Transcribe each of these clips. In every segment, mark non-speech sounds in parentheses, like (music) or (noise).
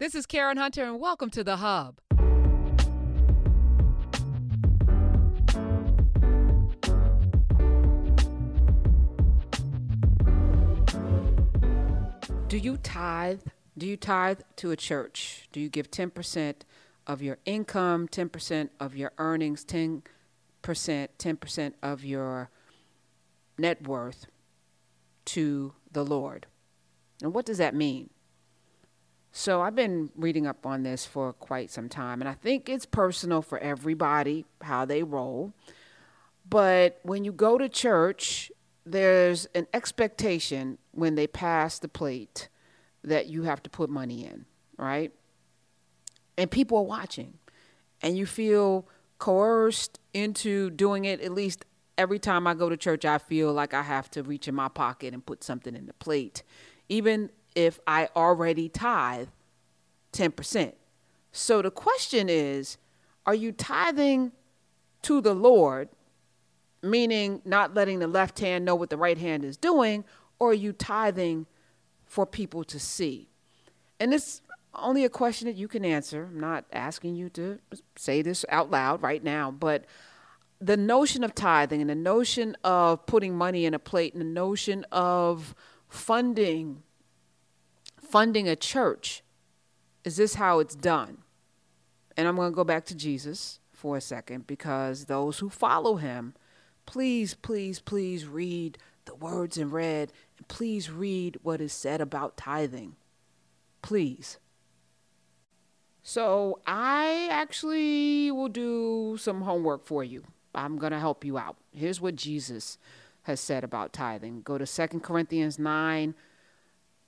This is Karen Hunter, and welcome to The Hub. Do you tithe? Do you tithe to a church? Do you give 10% of your income, 10% of your earnings, 10%, 10% of your net worth to the Lord? And what does that mean? So I've been reading up on this for quite some time, and I think it's personal for everybody how they roll. But when you go to church, there's an expectation when they pass the plate that you have to put money in, right? And people are watching, and you feel coerced into doing it. At least every time I go to church, I feel like I have to reach in my pocket and put something in the plate, even if I already tithe 10%. So the question is are you tithing to the Lord, meaning not letting the left hand know what the right hand is doing, or are you tithing for people to see? And it's only a question that you can answer. I'm not asking you to say this out loud right now, but the notion of tithing and the notion of putting money in a plate and the notion of funding funding a church. Is this how it's done? And I'm going to go back to Jesus for a second because those who follow him, please, please, please read the words in red and please read what is said about tithing. Please. So, I actually will do some homework for you. I'm going to help you out. Here's what Jesus has said about tithing. Go to 2 Corinthians 9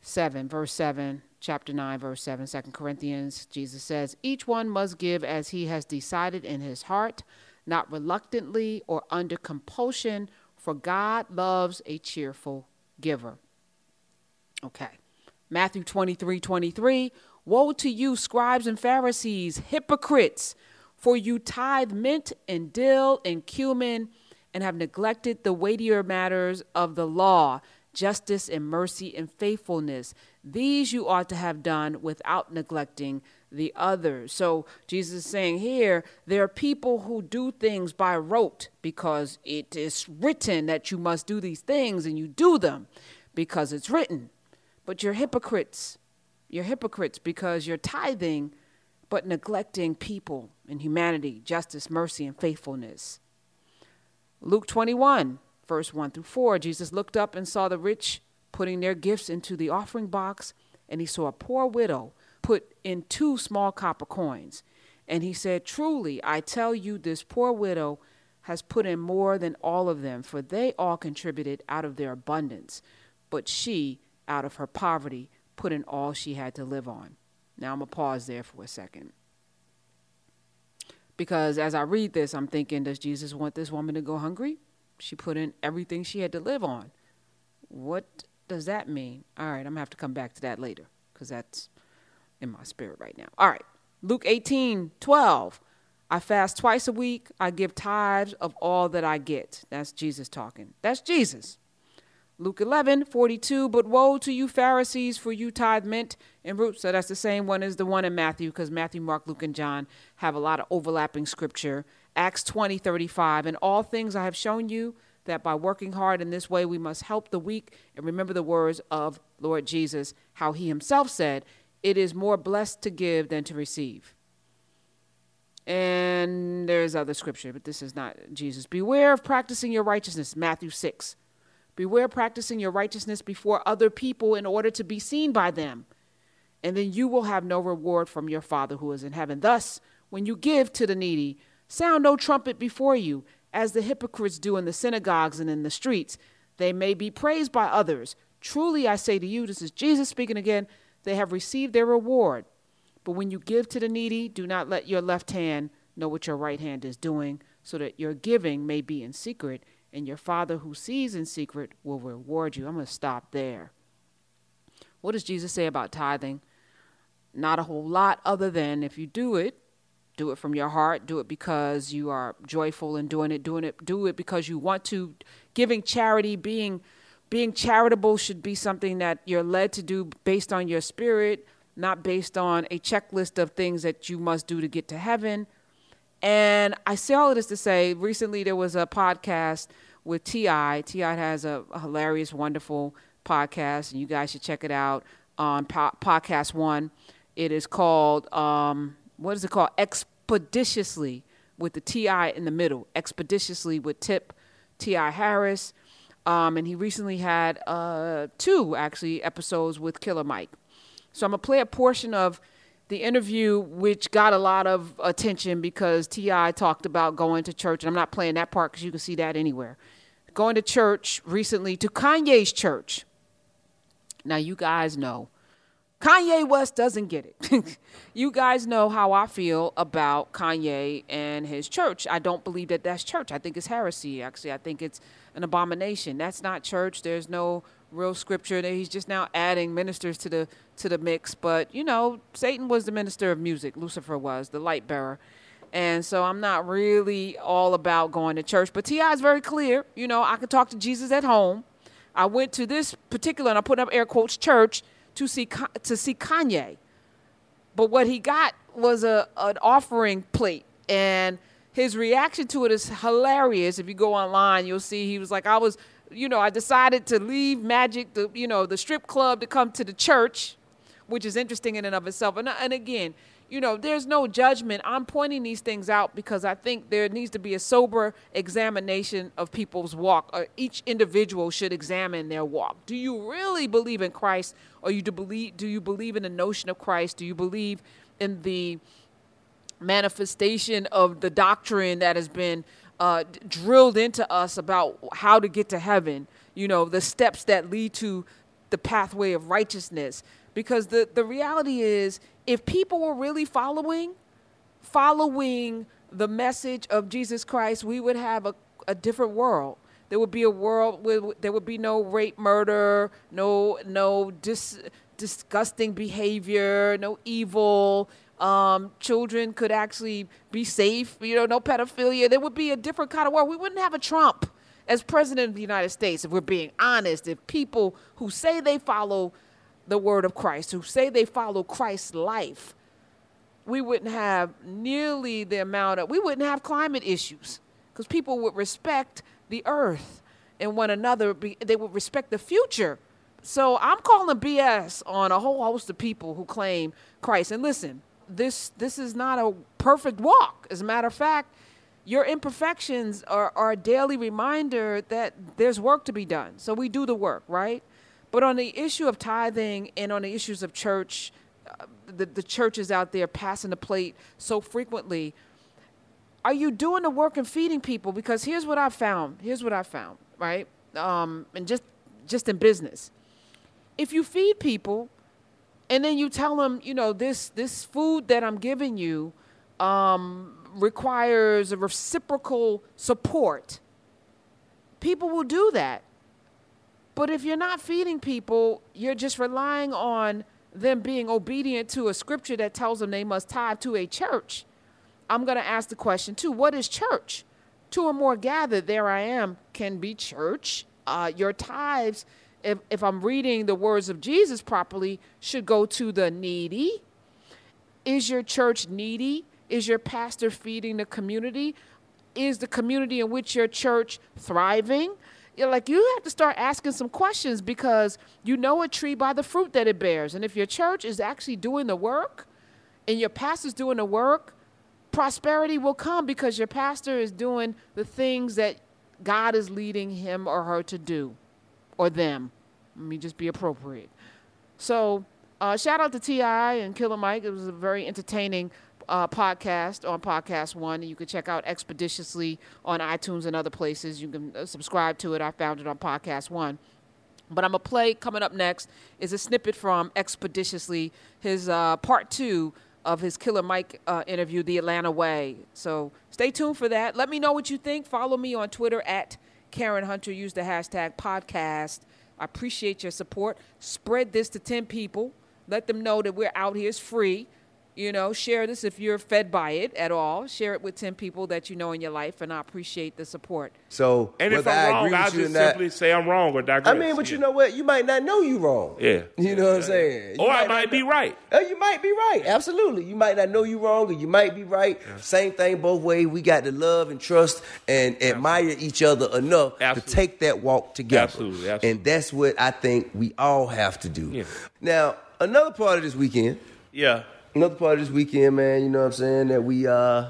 7, verse 7, chapter 9, verse 7, 2 Corinthians, Jesus says, Each one must give as he has decided in his heart, not reluctantly or under compulsion, for God loves a cheerful giver. Okay. Matthew 23, 23, Woe to you, scribes and Pharisees, hypocrites, for you tithe mint and dill and cumin and have neglected the weightier matters of the law justice and mercy and faithfulness. These you ought to have done without neglecting the others. So Jesus is saying here, there are people who do things by rote because it is written that you must do these things and you do them because it's written. But you're hypocrites. You're hypocrites because you're tithing but neglecting people and humanity, justice, mercy, and faithfulness. Luke 21 verse 1 through 4, Jesus looked up and saw the rich putting their gifts into the offering box, and he saw a poor widow put in two small copper coins. And he said, Truly, I tell you, this poor widow has put in more than all of them, for they all contributed out of their abundance, but she, out of her poverty, put in all she had to live on. Now I'm going to pause there for a second. Because as I read this, I'm thinking, does Jesus want this woman to go hungry? She put in everything she had to live on. What does that mean? All right, I'm to have to come back to that later because that's in my spirit right now. All right, Luke 18 12. I fast twice a week. I give tithes of all that I get. That's Jesus talking. That's Jesus. Luke 11, 42. But woe to you, Pharisees, for you tithe mint and root. So that's the same one as the one in Matthew, because Matthew, Mark, Luke, and John have a lot of overlapping scripture. Acts 20, 35. In all things I have shown you that by working hard in this way we must help the weak and remember the words of Lord Jesus, how he himself said, It is more blessed to give than to receive. And there's other scripture, but this is not Jesus. Beware of practicing your righteousness, Matthew 6. Beware practicing your righteousness before other people in order to be seen by them. And then you will have no reward from your Father who is in heaven. Thus, when you give to the needy, Sound no trumpet before you, as the hypocrites do in the synagogues and in the streets. They may be praised by others. Truly, I say to you, this is Jesus speaking again, they have received their reward. But when you give to the needy, do not let your left hand know what your right hand is doing, so that your giving may be in secret, and your Father who sees in secret will reward you. I'm going to stop there. What does Jesus say about tithing? Not a whole lot, other than if you do it, do it from your heart. Do it because you are joyful in doing it. Doing it. Do it because you want to. Giving charity, being being charitable should be something that you're led to do based on your spirit, not based on a checklist of things that you must do to get to heaven. And I say all of this to say recently there was a podcast with T.I. T.I. has a, hilarious, wonderful podcast, and you guys should check it out on po- Podcast One. It is called, um, what is it called? Expeditiously with the T.I. in the middle. Expeditiously with Tip T.I. Harris. Um, and he recently had uh, two, actually, episodes with Killer Mike. So I'm going to play a portion of the interview, which got a lot of attention because T.I. talked about going to church. And I'm not playing that part because you can see that anywhere. Going to church recently, to Kanye's church. Now, you guys know Kanye West doesn't get it. (laughs) you guys know how I feel about Kanye and his church. I don't believe that that's church. I think it's heresy, actually. I think it's an abomination. That's not church. There's no real scripture he's just now adding ministers to the to the mix but you know satan was the minister of music lucifer was the light bearer and so i'm not really all about going to church but ti is very clear you know i can talk to jesus at home i went to this particular and i put up air quotes church to see to see kanye but what he got was a an offering plate and his reaction to it is hilarious if you go online you'll see he was like i was you know, I decided to leave Magic, the you know, the strip club to come to the church, which is interesting in and of itself. And, and again, you know, there's no judgment. I'm pointing these things out because I think there needs to be a sober examination of people's walk. Or each individual should examine their walk. Do you really believe in Christ, or you do believe? Do you believe in the notion of Christ? Do you believe in the manifestation of the doctrine that has been uh, drilled into us about how to get to heaven, you know, the steps that lead to the pathway of righteousness. Because the, the reality is, if people were really following, following the message of Jesus Christ, we would have a, a different world. There would be a world where there would be no rape, murder, no no dis, disgusting behavior, no evil, um, children could actually be safe, you know, no pedophilia. There would be a different kind of world. We wouldn't have a Trump as president of the United States if we're being honest. If people who say they follow the word of Christ, who say they follow Christ's life, we wouldn't have nearly the amount of, we wouldn't have climate issues because people would respect the earth and one another. They would respect the future. So I'm calling BS on a whole host of people who claim Christ. And listen, this this is not a perfect walk. As a matter of fact, your imperfections are, are a daily reminder that there's work to be done. So we do the work, right? But on the issue of tithing and on the issues of church, uh, the, the churches out there passing the plate so frequently, are you doing the work and feeding people? Because here's what I found. Here's what I found, right? Um, and just just in business, if you feed people, and then you tell them, you know, this this food that I'm giving you um, requires a reciprocal support. People will do that. But if you're not feeding people, you're just relying on them being obedient to a scripture that tells them they must tithe to a church. I'm going to ask the question too what is church? Two or more gathered, there I am, can be church. Uh, your tithes if, if I'm reading the words of Jesus properly, should go to the needy. Is your church needy? Is your pastor feeding the community? Is the community in which your church thriving? You're like you have to start asking some questions because you know a tree by the fruit that it bears. And if your church is actually doing the work and your pastor's doing the work, prosperity will come because your pastor is doing the things that God is leading him or her to do or them. Let me just be appropriate. So, uh, shout out to T.I. and Killer Mike. It was a very entertaining uh, podcast on Podcast One. You can check out Expeditiously on iTunes and other places. You can uh, subscribe to it. I found it on Podcast One. But I'm going to play coming up next is a snippet from Expeditiously, his uh, part two of his Killer Mike uh, interview, The Atlanta Way. So stay tuned for that. Let me know what you think. Follow me on Twitter at Karen Hunter. Use the hashtag podcast. I appreciate your support. Spread this to 10 people. Let them know that we're out here. It's free. You know, share this if you're fed by it at all. Share it with 10 people that you know in your life, and I appreciate the support. So, And if whether I I'm wrong, I'll just or not, simply say I'm wrong or digress. I mean, but you know what? You might not know you wrong. Yeah. You know what I'm saying? You Or I not might be know- right. Oh, you might be right. Absolutely. You might not know you're wrong, or you might be right. Same thing both ways. We got to love and trust and admire each other enough Absolutely. to take that walk together. Absolutely, absolutely. And that's what I think we all have to do. Yeah. Now, another part of this weekend, Yeah. Another part of this weekend, man, you know what I'm saying, that we uh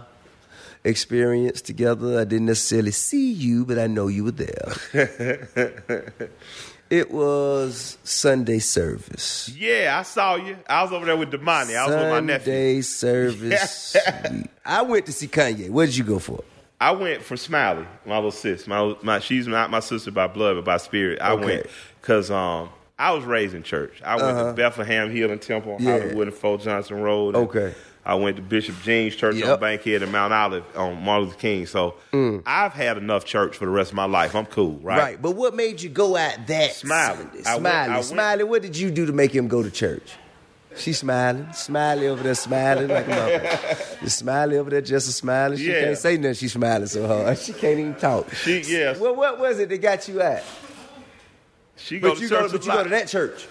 experienced together. I didn't necessarily see you, but I know you were there. (laughs) it was Sunday service. Yeah, I saw you. I was over there with Damani. I was with my nephew. Sunday service. (laughs) I went to see Kanye. What did you go for? I went for Smiley, my little sis. My, my she's not my sister by blood, but by spirit. I Okay. went because um, I was raised in church. I went Uh-huh. to Bethlehem Healing Temple, on Yeah. Hollywood and Fort Johnson Road. and Okay. I went to Bishop James Church Yep. on Bankhead and Mount Olive on Martin Luther King. So I've had enough church for the rest of my life. I'm cool, right? Mm. Right. But what made you go at that? Smiling. Sunday? I went- Smiley. Went- what did you do to make him go to church? She smiling. Smiley over there smiling like a motherfucker. (laughs) The Smiley over there just a smiling. She Yeah. can't say nothing. She's smiling so hard. She can't even talk. She- yes. Well, what was it that got you at? She goes But you to go, church but you go to that church.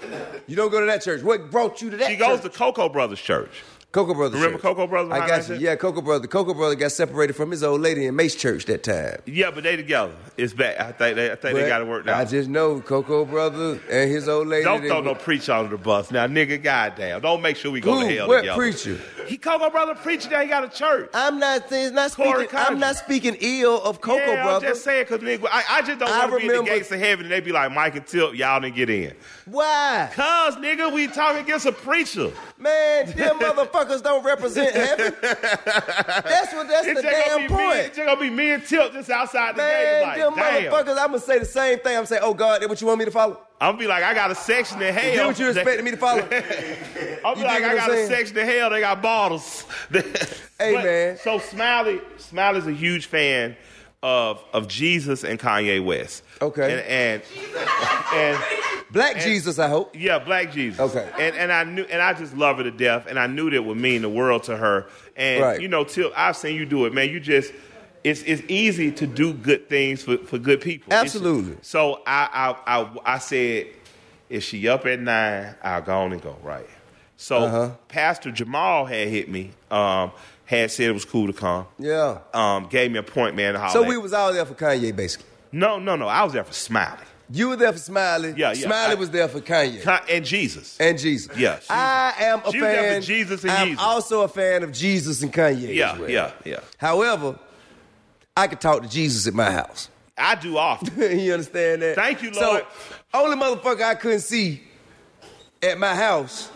You don't go to that church. What brought you to that She goes church? to Coco Brothers Church. Coco Brothers. Remember Church. Coco Brothers I got you. Yeah, Coco Brother. Coco Brother got separated from his old lady in Mace Church that time. Yeah, but they together. It's back. I think they, I think they got to work now. I just know Coco Brother and his old lady. Don't throw no preacher under the bus. Now, nigga, goddamn. Don't make sure we go Who? to hell What together. preacher? He Coco brother preacher that he got a church. I'm not saying not speaking. I'm not speaking ill of Coco yeah, Brother. I'm just saying because nigga, I, I just don't want to be in the gates of heaven and they be like Mike and Tip, y'all didn't get in. Why, Cause nigga, we talking against a preacher. man? Them (laughs) motherfuckers don't represent heaven. (laughs) That's what. That's the damn be me. point. It's gonna be me and Tilt just outside the Man, gate. them Like, damn. motherfuckers. I'm gonna say the same thing. I'm saying, oh God, that what you want me to follow? I'm gonna be like, I got a section in hell. That what you expected me to follow? (laughs) I'm be like, I got a section in hell. They got bottles. (laughs) Hey, But- man. So Smiley, Smiley's a huge fan of of Jesus and Kanye West. Okay. And and, and Black Jesus, I hope. yeah, Black Jesus. Okay. And and I knew and I just love her to death, and I knew that would mean the world to her. And Right. you know, till I've seen you do it, man. You just it's it's easy to do good things for, for good people. It's- Absolutely. so I I I, I said, if she up at nine, I'll go on and go right. So Uh-huh. Pastor Jamal had hit me. Um, had said it was cool to come. Yeah. Um, gave me a point, man. To holler So we was all there for Kanye, basically. no, no, no. I was there for Smiley You were there for Smiley. Yeah, yeah. Smiley I- was there for Kanye. And Jesus. and Jesus. Yeah, she- I am a she fan. for Jesus and Jesus. I'm Yeezus. also a fan of Jesus and Kanye. Yeah, as well. yeah, yeah. However, I could talk to Jesus at my house. I do often. (laughs) you understand that? Thank you, Lord. So, only motherfucker I couldn't see at my house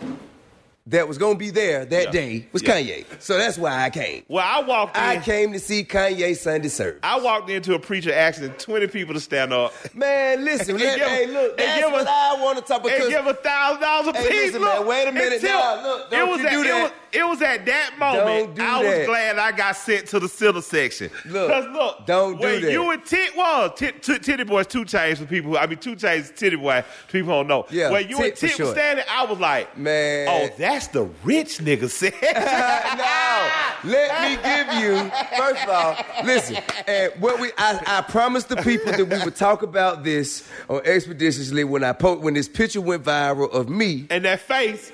that was gonna be there that Yeah. day was Yeah. Kanye. So that's why I came. Well, I walked in. I came to see Kanye Sunday service. I walked into a preacher asking 20 people to stand up Man, listen, And let, give- hey, look, that's give what us- I want to talk about. and give a thousand dollars a Hey, piece. listen, man, wait a minute until- now. Look, don't it was you do that. It was, at that moment do I was that. glad I got sent to the center section. Look, 'Cause look, don't do when that. you and Tit was Tit, Tit, Tity Boi's 2 Chainz for people. Who, I mean, 2 Chainz Tity Boi. People don't know. Yeah, when you Tit and Tit was short. standing, I was like, Man. oh, that's the rich nigga section. (laughs) now, let me give you, first of all, listen, and what we I, I promised the people that we would talk about this on Expeditiously when I po- when this picture went viral of me and that face,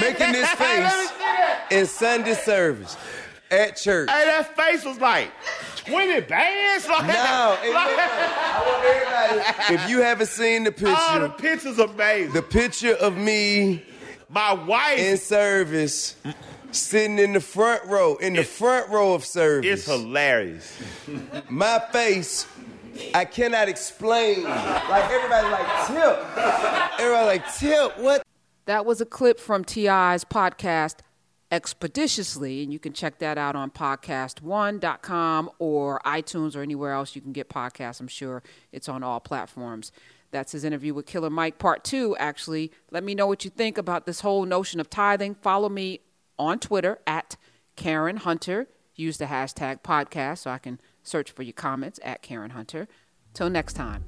making this (laughs) face. In Sunday service at church. Hey, that face was like 20 bands. (laughs) Like, Now, and like, look, I want everybody, if you haven't seen the oh, all the picture, pictures amazing. the picture of me My wife in service, sitting in the front row, in the front row of service. It's hilarious. my face, I cannot explain. Like everybody like tip. Everybody like tip. What? That was a clip from T.I.'s podcast, Expeditiously, and you can check that out on podcast1.com or iTunes or anywhere else you can get podcasts. I'm sure it's on all platforms. That's his interview with Killer Mike, part two, actually. Let me know what you think about this whole notion of tithing. Follow me on Twitter at Karen Hunter. Use the hashtag podcast so I can search for your comments at Karen Hunter. Till next time.